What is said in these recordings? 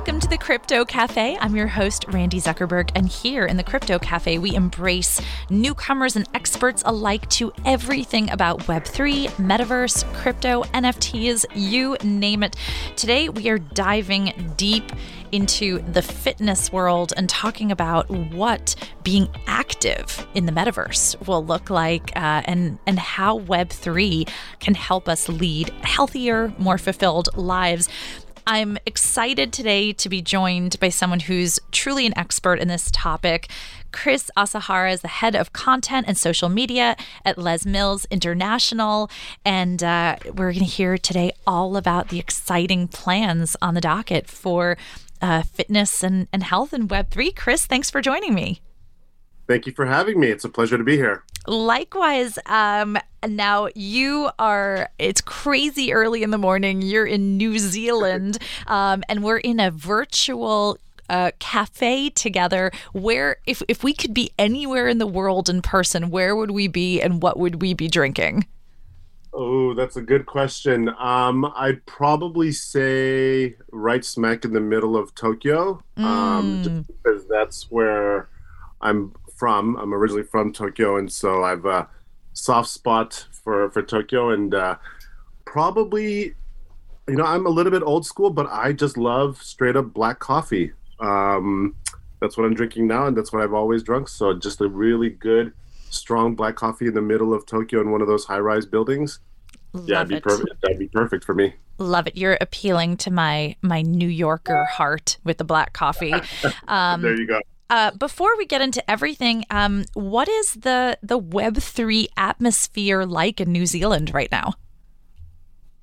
Welcome to the Crypto Cafe. I'm your host, Randi Zuckerberg, and here in the Crypto Cafe, we embrace newcomers and experts alike to everything about Web3, metaverse, crypto, NFTs, you name it. Today, we are diving deep into the fitness world and talking about what being active in the metaverse will look like uh, and, and how Web3 can help us lead healthier, more fulfilled lives. I'm excited today to be joined by someone who's truly an expert in this topic. Chris Asahara is the head of content and social media at Les Mills International. And uh, we're going to hear today all about the exciting plans on the docket for uh, fitness and, and health in Web3. Chris, thanks for joining me. Thank you for having me. It's a pleasure to be here. Likewise, um, now you are, it's crazy early in the morning. You're in New Zealand, um, and we're in a virtual uh, cafe together where if, if we could be anywhere in the world in person, where would we be and what would we be drinking? Oh, that's a good question. Um, I'd probably say right smack in the middle of Tokyo, um, Mm. because that's where I'm from. I'm originally from Tokyo, and so I've a soft spot for for Tokyo, and uh, probably, you know, I'm a little bit old school, but I just love straight up black coffee. Um, that's what I'm drinking now, and that's what I've always drunk. So just a really good, strong black coffee in the middle of Tokyo in one of those high-rise buildings. yeah, Love it'd be it. perfect. That'd be perfect for me. Love it. You're appealing to my my New Yorker heart with the black coffee. Um, there you go. Uh, before we get into everything, um, what is the the Web three atmosphere like in New Zealand right now?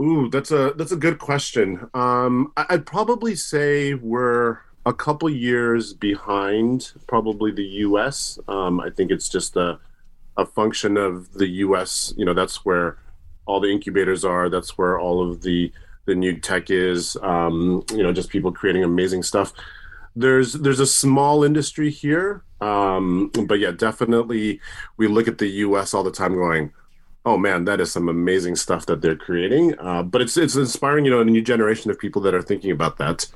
Ooh, that's a that's a good question. Um, I'd probably say we're a couple years behind probably the U.S. Um, I think it's just a a function of the U.S. You know, that's where all the incubators are. That's where all of the the new tech is. Um, you know, just people creating amazing stuff. There's there's a small industry here, um, but yeah, definitely we look at the U.S. all the time, going, oh man, that is some amazing stuff that they're creating. Uh, but it's it's inspiring, you know, a new generation of people that are thinking about that.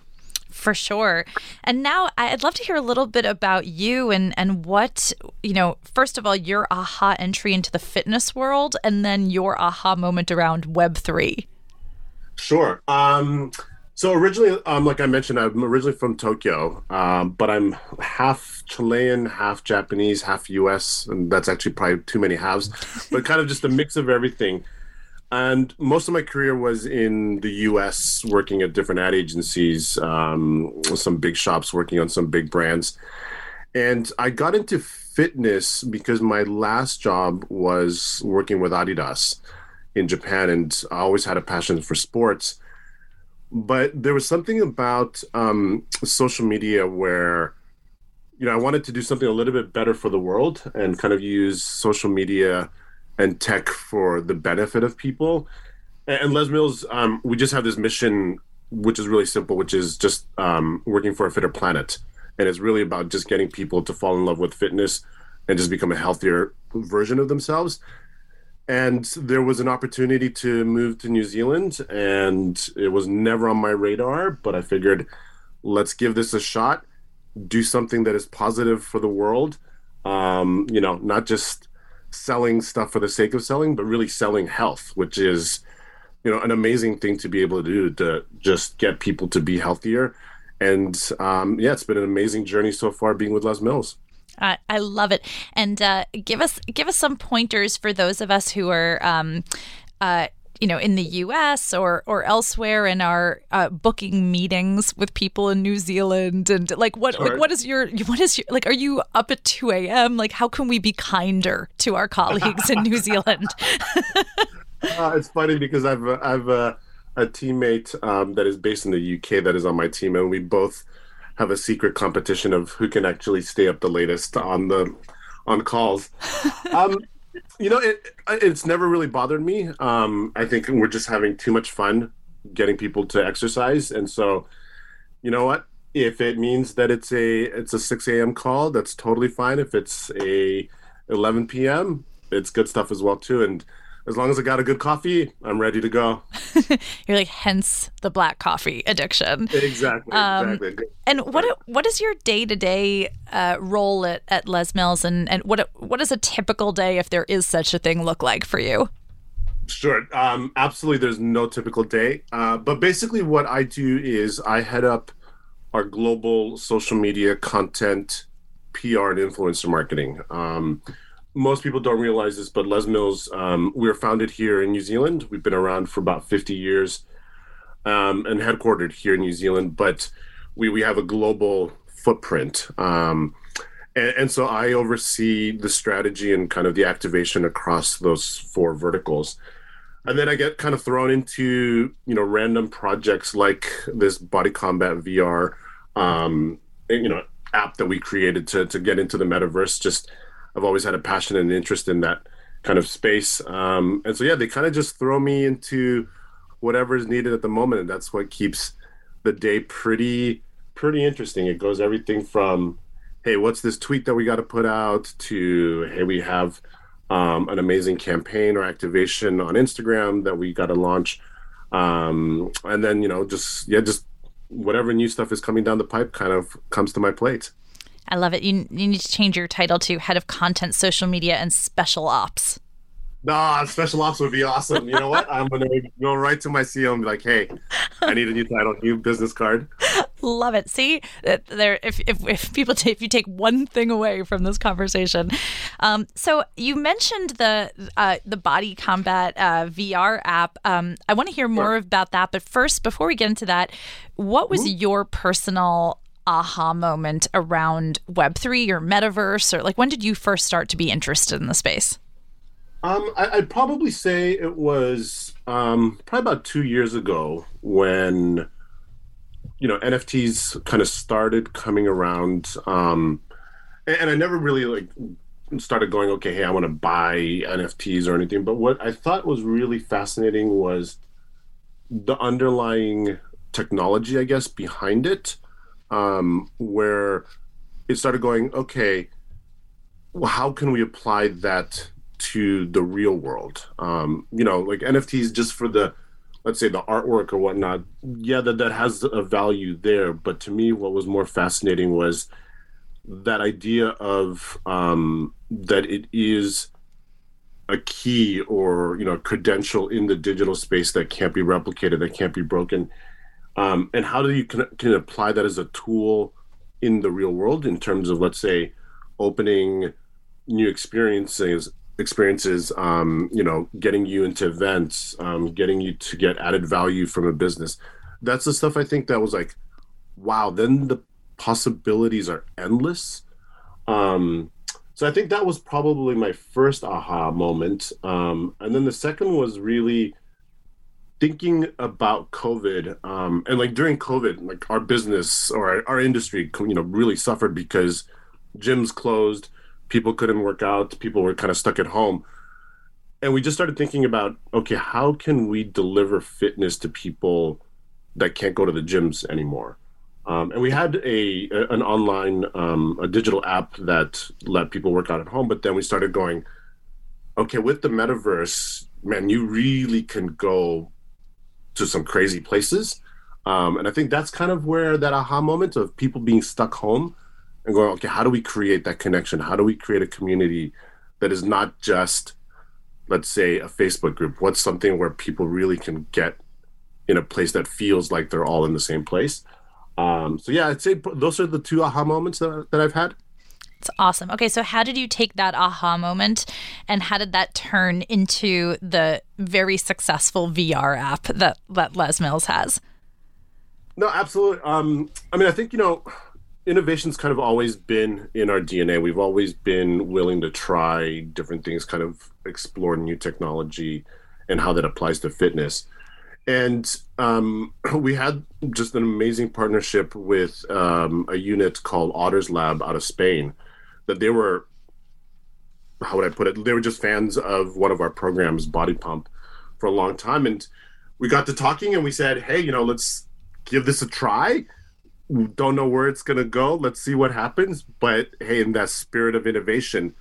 For sure. And now I'd love to hear a little bit about you and and what you know. First of all, your aha entry into the fitness world, and then your aha moment around Web three. Sure. Um, so originally, um, like I mentioned, I'm originally from Tokyo, um, but I'm half Chilean, half Japanese, half US, and that's actually probably too many halves, but kind of just a mix of everything. And most of my career was in the US, working at different ad agencies, um, some big shops, working on some big brands. And I got into fitness because my last job was working with Adidas in Japan, and I always had a passion for sports. But there was something about um, social media where, you know, I wanted to do something a little bit better for the world and kind of use social media and tech for the benefit of people. And, Les Mills, um, we just have this mission, which is really simple, which is just um, working for a fitter planet. And it's really about just getting people to fall in love with fitness and just become a healthier version of themselves and there was an opportunity to move to New Zealand, and it was never on my radar. But I figured, let's give this a shot, do something that is positive for the world. Um, you know, not just selling stuff for the sake of selling, but really selling health, which is, you know, an amazing thing to be able to do to just get people to be healthier. And um, yeah, it's been an amazing journey so far being with Les Mills. I, I love it. And uh, give us give us some pointers for those of us who are, um, uh, you know, in the U.S. or or elsewhere and are uh, booking meetings with people in New Zealand. And like, what like, what is your what is your like? Are you up at two a.m.? Like, how can we be kinder to our colleagues in New Zealand? uh, it's funny because I've I've uh, a teammate um, that is based in the UK that is on my team, and we both have a secret competition of who can actually stay up the latest on the on calls. Um, you know, it it's never really bothered me. Um, I think we're just having too much fun getting people to exercise, and so you know what? If it means that it's a it's a six a.m. call, that's totally fine. If it's a 11 p.m., it's good stuff as well too. And as long as I got a good coffee, I'm ready to go. You're like, hence the black coffee addiction. Exactly. Um, exactly. And what what is your day to day role at, at Les Mills, and and what what does a typical day, if there is such a thing, look like for you? Sure. Um, absolutely. There's no typical day, uh, but basically, what I do is I head up our global social media content, PR, and influencer marketing. Um, most people don't realize this, but Les Mills, um, we were founded here in New Zealand. We've been around for about 50 years um, and headquartered here in New Zealand, but we, we have a global footprint. Um, and, and, so I oversee the strategy and kind of the activation across those four verticals. And then I get kind of thrown into, you know, random projects like this Body Combat VR, um, you know, app that we created to, to get into the metaverse. Just I've always had a passion and interest in that kind of space. Um, and so, yeah, they kind of just throw me into whatever is needed at the moment. And that's what keeps the day pretty, pretty interesting. It goes everything from, hey, what's this tweet that we got to put out to, hey, we have um, an amazing campaign or activation on Instagram that we got to launch. Um, and then, you know, just, yeah, just whatever new stuff is coming down the pipe kind of comes to my plate. I love it. You, you need to change your title to head of content, social media, and special ops. Nah, special ops would be awesome. You know what? I'm gonna go right to my CEO and be like, "Hey, I need a new title, new business card." Love it. See, there. If, if, if people t- if you take one thing away from this conversation, um, so you mentioned the uh, the Body Combat uh, VR app. Um, I want to hear more sure. about that. But first, before we get into that, what was mm-hmm. your personal aha moment around Web3 or metaverse? Or like, when did you first start to be interested in the space? Um, I, would probably say it was um, probably about two years ago when, you know, NFTs kind of started coming around. Um, and, and I never really like started going, okay, hey, I want to buy NFTs or anything. But what I thought was really fascinating was the underlying technology, I guess, behind it um, where it started going, okay, well, how can we apply that to the real world? Um, you know, like NFTs just for the, let's say the artwork or whatnot. Yeah, that, that has a value there. But to me, what was more fascinating was that idea of um, that it is a key or you know credential in the digital space that can't be replicated that can't be broken um, and how do you can, can apply that as a tool in the real world in terms of let's say opening new experiences experiences um, you know getting you into events um, getting you to get added value from a business? That's the stuff i think that was like wow then the possibilities are endless. Um, so i think that was probably my first aha moment. Um, and then the second was really thinking about COVID, um, and like during COVID, like our business or our, our, industry, you know, really suffered because gyms closed, people couldn't work out, people were kind of stuck at home. And we just started thinking about, okay, how can we deliver fitness to people that can't go to the gyms anymore? Um, and we had a, an online um, a digital app that let people work out at home, but then we started going, okay, with the metaverse, man, you really can go to some crazy places. Um, and I think that's kind of where that aha moment of people being stuck home and going, okay, how do we create that connection? How do we create a community that is not just, let's say, a Facebook group? What's something where people really can get in a place that feels like they're all in the same place? Um, so yeah, I'd say those are the two aha moments that, that I've had. It's awesome. Okay, so how did you take that aha moment and how did that turn into the very successful VR app that, that Les Mills has? No, absolutely. Um, I mean, I think, you know, innovation's kind of always been in our DNA. We've always been willing to try different things, kind of explore new technology and how that applies to fitness. And um, we had just an amazing partnership with um, a unit called Odders Lab out of Spain that they were how would I put it? They were just fans of one of our programs, Body Pump, for a long time. And we got to talking and we said, hey, you know, let's give this a try. We don't know where it's going to go. Let's see what happens. But hey, in that spirit of innovation,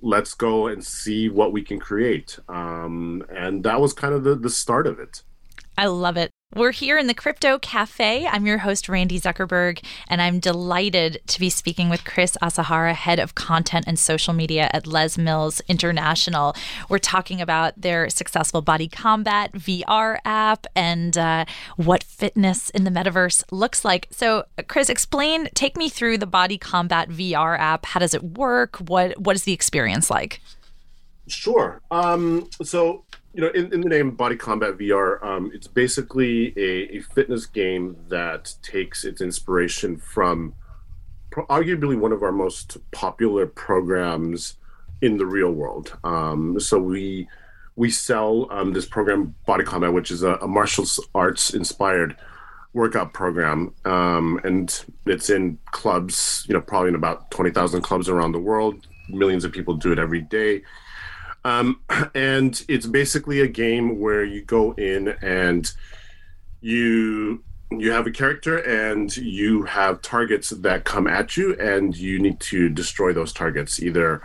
let's go and see what we can create. Um, and that was kind of the, the start of it. I love it. We're here in the Crypto Cafe. I'm your host, Randi Zuckerberg, and I'm delighted to be speaking with Chris Asahara, head of content and social media at Les Mills International. We're talking about their successful Body Combat VR app and uh, what fitness in the metaverse looks like. So, Chris, explain, take me through the Body Combat VR app. How does it work? What What is the experience like? Sure. Um, so you know, in, in the name Body Combat VR, um, it's basically a, a, fitness game that takes its inspiration from pro- arguably one of our most popular programs in the real world. Um, so we we sell um, this program, Body Combat, which is a, a martial arts inspired workout program, um, and it's in clubs. You know, probably in about twenty thousand clubs around the world. Millions of people do it every day um, and it's basically a game where you go in and you you have a character and you have targets that come at you and you need to destroy those targets either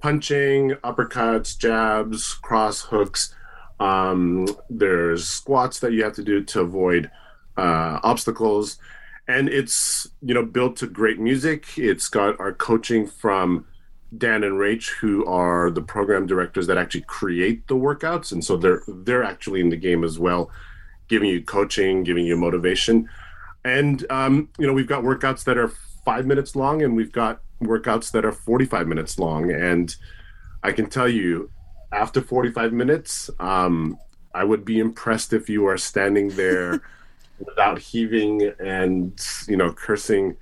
punching uppercuts jabs cross hooks. Um, there's squats that you have to do to avoid uh, obstacles. And it's you know built to great music. It's got our coaching from Dan and Rach, who are the program directors that actually create the workouts, and so they're they're actually in the game as well, giving you coaching, giving you motivation, and um, you know we've got workouts that are five minutes long, and we've got workouts that are forty five minutes long, and I can tell you, after forty five minutes, um, I would be impressed if you are standing there without heaving and you know cursing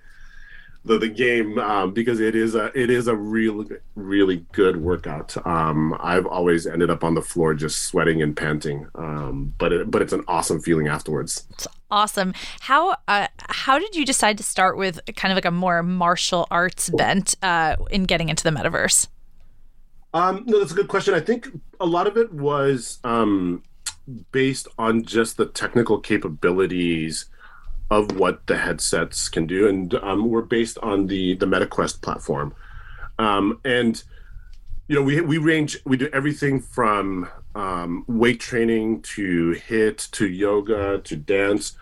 the, the game um, because it is a it is a really really good workout. Um, I've always ended up on the floor just sweating and panting, um, but it, but it's an awesome feeling afterwards. It's awesome. How uh, how did you decide to start with kind of like a more martial arts bent uh, in getting into the metaverse? Um, no, that's a good question. I think a lot of it was um, based on just the technical capabilities of what the headsets can do, and um, we're based on the the MetaQuest platform. Um, and you know, we we range, we do everything from um, weight training to hit to yoga to dance.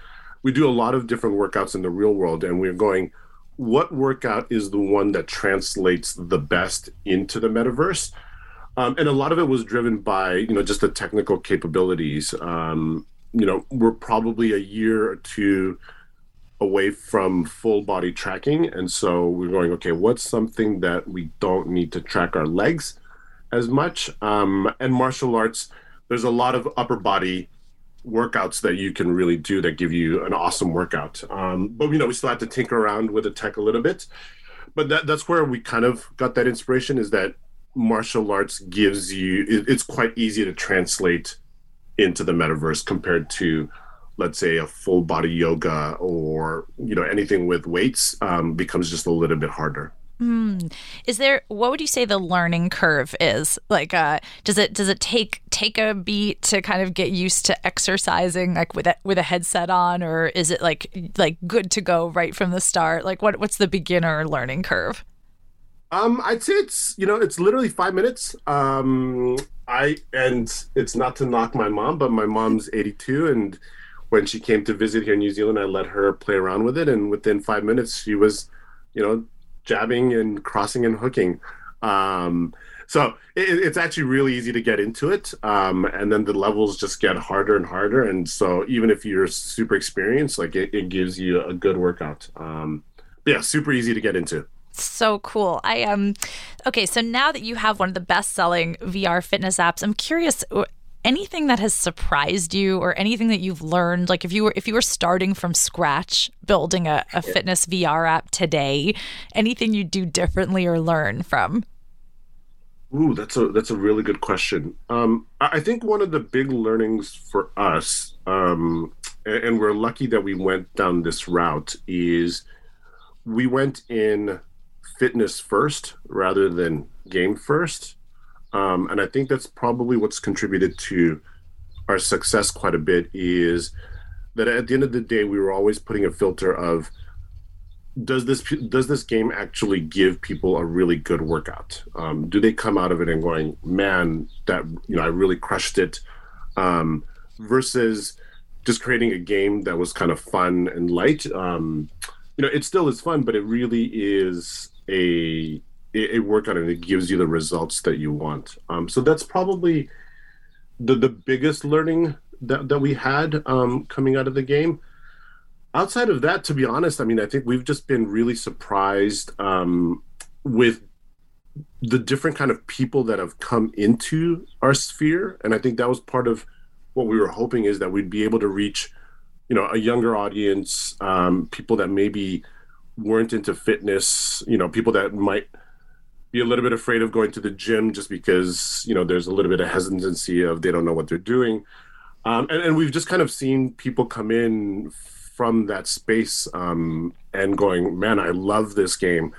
We do a lot of different workouts in the real world, and we're going. What workout is the one that translates the best into the metaverse? Um, and a lot of it was driven by you know just the technical capabilities. Um, you know, we're probably a year or two away from full body tracking. And so we're going, okay, what's something that we don't need to track our legs as much? Um, and martial arts, there's a lot of upper body workouts that you can really do that give you an awesome workout. Um, but you know, we still have to tinker around with the tech a little bit. But that, that's where we kind of got that inspiration is that martial arts gives you it, it's quite easy to translate into the metaverse compared to let's say a full body yoga or you know anything with weights um, becomes just a little bit harder mm. is there what would you say the learning curve is like uh, does it does it take take a beat to kind of get used to exercising like with a, with a headset on or is it like like good to go right from the start like what what's the beginner learning curve um, I'd say it's you know it's literally five minutes. Um, I and it's not to knock my mom, but my mom's 82, and when she came to visit here in New Zealand, I let her play around with it, and within five minutes, she was, you know, jabbing and crossing and hooking. Um, so it, it's actually really easy to get into it, um, and then the levels just get harder and harder. And so even if you're super experienced, like it, it gives you a good workout. Um, yeah, super easy to get into so cool. I um okay, so now that you have one of the best-selling VR fitness apps, I'm curious anything that has surprised you or anything that you've learned like if you were if you were starting from scratch building a, a fitness vr app today anything you'd do differently or learn from Ooh, that's a that's a really good question. Um, I think one of the big learnings for us, um, and, and we're lucky that we went down this route, is we went in fitness first rather than game first. Um, and I think that's probably what's contributed to our success quite a bit is that at the end of the day, we were always putting a filter of does this does this game actually give people a really good workout? Um, do they come out of it and going, man, that you know, I really crushed it, um, versus just creating a game that was kind of fun and light. Um, you know, it still is fun, but it really is a a workout and it gives you the results that you want. Um, so that's probably the the biggest learning that that we had um, coming out of the game outside of that, to be honest, I mean, I think we've just been really surprised um, with the different kind of people that have come into our sphere, and I think that was part of what we were hoping is that we'd be able to reach, you know, a younger audience, um, people that maybe weren't into fitness, you know, people that might be a little bit afraid of going to the gym just because you know there's a little bit of hesitancy of they don't know what they're doing. Um, and, and, we've just kind of seen people come in from that space um, and going, man, I love this game.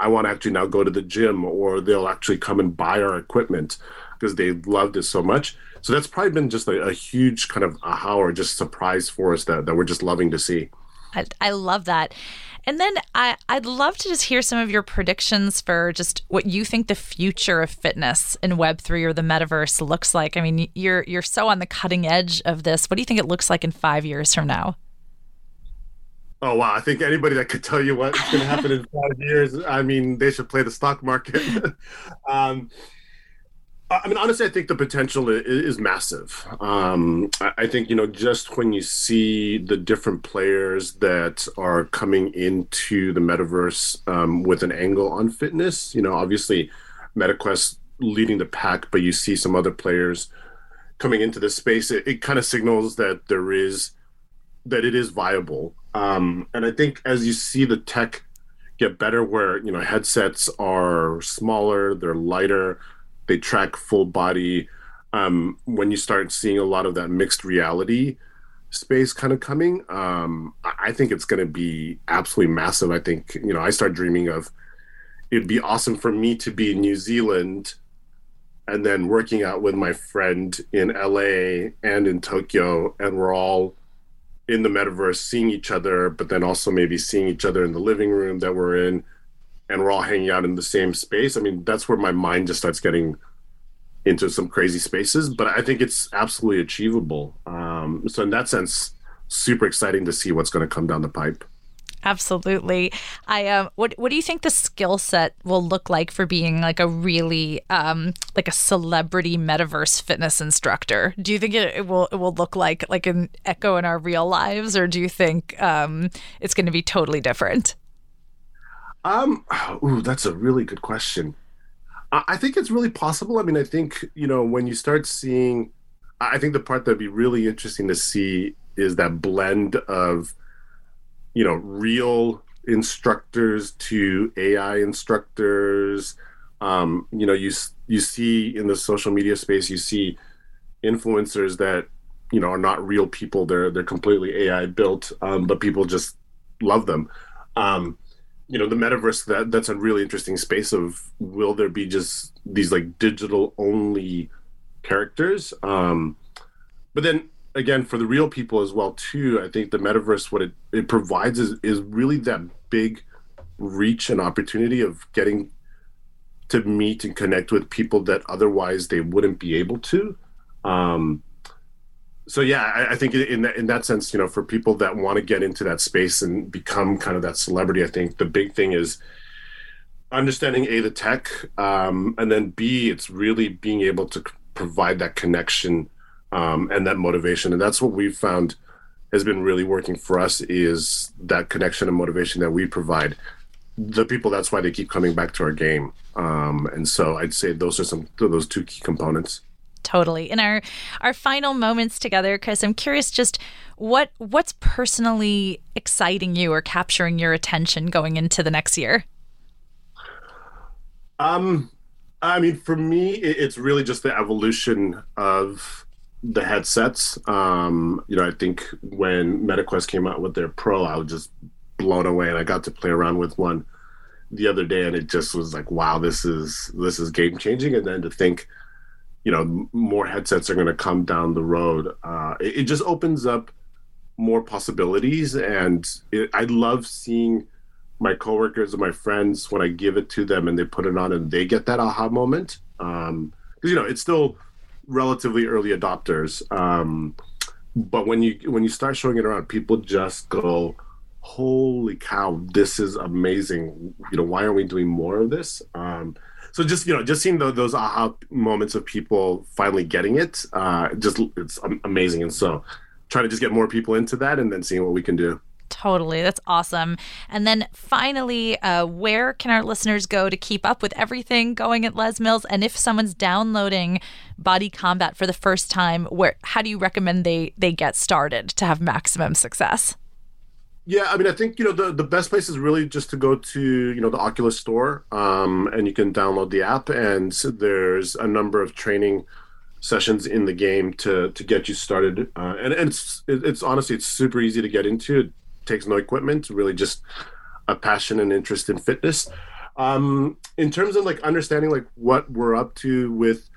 I want to actually now go to the gym, or they'll actually come and buy our equipment because they loved it so much. So that's probably been just a, a, huge kind of aha or just surprise for us that, that we're just loving to see. I, I love that. And then I, I'd love to just hear some of your predictions for just what you think the future of fitness in Web3 or the metaverse looks like. I mean, you're you're so on the cutting edge of this. What do you think it looks like in five years from now? Oh wow! I think anybody that could tell you what's going to happen in five years, I mean, they should play the stock market. um, I mean, honestly, I think the potential is, massive. Um, I think you know, just when you see the different players that are coming into the metaverse um, with an angle on fitness, you know, obviously, MetaQuest leading the pack, but you see some other players coming into this space. It, it kind of signals that there is that it is viable. Um, and I think as you see the tech get better, where you know headsets are smaller, they're lighter, they track full body. Um, when you start seeing a lot of that mixed reality space kind of coming, um, I think it's going to be absolutely massive. I think you know I start dreaming of it'd be awesome for me to be in New Zealand and then working out with my friend in LA and in Tokyo, and we're all in the metaverse seeing each other, but then also maybe seeing each other in the living room that we're in, and we're all hanging out in the same space. I mean, that's where my mind just starts getting into some crazy spaces, but I think it's absolutely achievable. Um, so in that sense, super exciting to see what's going to come down the pipe. Absolutely. I um what what do you think the skill set will look like for being like a really um like a celebrity metaverse fitness instructor? Do you think it, it will it will look like like an echo in our real lives or do you think um it's going to be totally different? Um ooh, that's a really good question. I, I think it's really possible. I mean, I think, you know, when you start seeing I think the part that'd be really interesting to see is that blend of you know real instructors to AI instructors. Um, you know, you you see in the social media space, you see influencers that you know are not real people. They're they're completely AI built, um, but people just love them. Um, you know, the metaverse that that's a really interesting space of will there be just these like digital only characters? Um, but then again for the real people as well too i think the metaverse what it, it provides is, is really that big reach and opportunity of getting to meet and connect with people that otherwise they wouldn't be able to um, so yeah I, I, think in that in that sense you know for people that want to get into that space and become kind of that celebrity i think the big thing is understanding a the tech um, and then b it's really being able to provide that connection um, and that motivation. And that's what we've found has been really working for us is that connection and motivation that we provide. The people, that's why they keep coming back to our game. Um, and so I'd say those are some those two key components. Totally. In our our final moments together, Chris, I'm curious just what what's personally exciting you or capturing your attention going into the next year. Um, I mean, for me, it's really just the evolution of the headsets. Um, you know, I think when MetaQuest came out with their Pro, I was just blown away, and I got to play around with one the other day, and it just was like, wow, this is this is game changing. And then to think, you know, more headsets are going to come down the road, uh, it, it, just opens up more possibilities, and it, I love seeing my coworkers and my friends when I give it to them and they put it on and they get that aha moment. Um, because you know it's still relatively early adopters. Um, but when you when you start showing it around, people just go, "Holy cow, this is amazing!" You know, why aren't we doing more of this? Um, so just you know, just seeing the, those aha moments of people finally getting it, uh, just it's amazing. And so, trying to just get more people into that, and then seeing what we can do. Totally. That's awesome. And then finally, uh, where can our listeners go to keep up with everything going at Les Mills? And if someone's downloading Body Combat for the first time, where how do you recommend they they get started to have maximum success? Yeah, I mean, I think you know the the best place is really just to go to you know the Oculus store, um, and you can download the app, and there's a number of training sessions in the game to to get you started. Uh, and, and it's it's honestly it's super easy to get into. It takes no equipment, really just a passion and interest in fitness. Um, in terms of like understanding like what we're up to with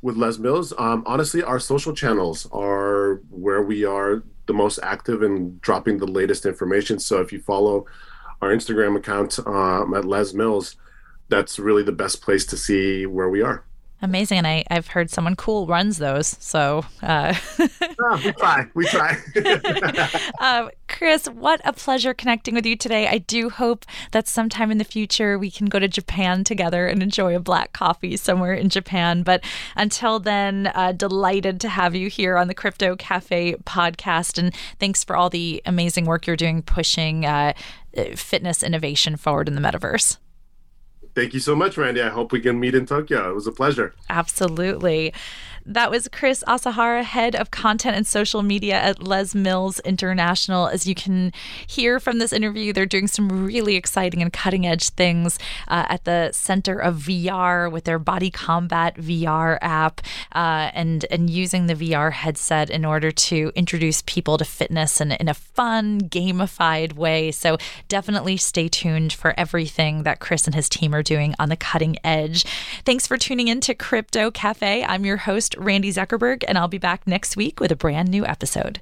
with Les Mills, um, honestly, our social channels are where we are the most active in dropping the latest information. So if you follow our Instagram account um, at Les Mills, that's really the best place to see where we are. Amazing. And I, I've heard someone cool runs those. So uh... oh, we try. We try. uh, Chris, what a pleasure connecting with you today. I do hope that sometime in the future we can go to Japan together and enjoy a black coffee somewhere in Japan. But until then, uh, delighted to have you here on the Crypto Cafe podcast. And thanks for all the amazing work you're doing pushing uh, fitness innovation forward in the metaverse. Thank you so much, Randi. I hope we can meet in Tokyo. It was a pleasure. Absolutely. That was Chris Asahara, head of content and social media at Les Mills International. As you can hear from this interview, they're doing some really exciting and cutting edge things uh, at the center of VR with their Body Combat VR app uh, and, and using the VR headset in order to introduce people to fitness in, in a fun, gamified way. So definitely stay tuned for everything that Chris and his team are doing on the cutting edge. Thanks for tuning in to Crypto Cafe. I'm your host, Randi Zuckerberg, and I'll be back next week with a brand new episode.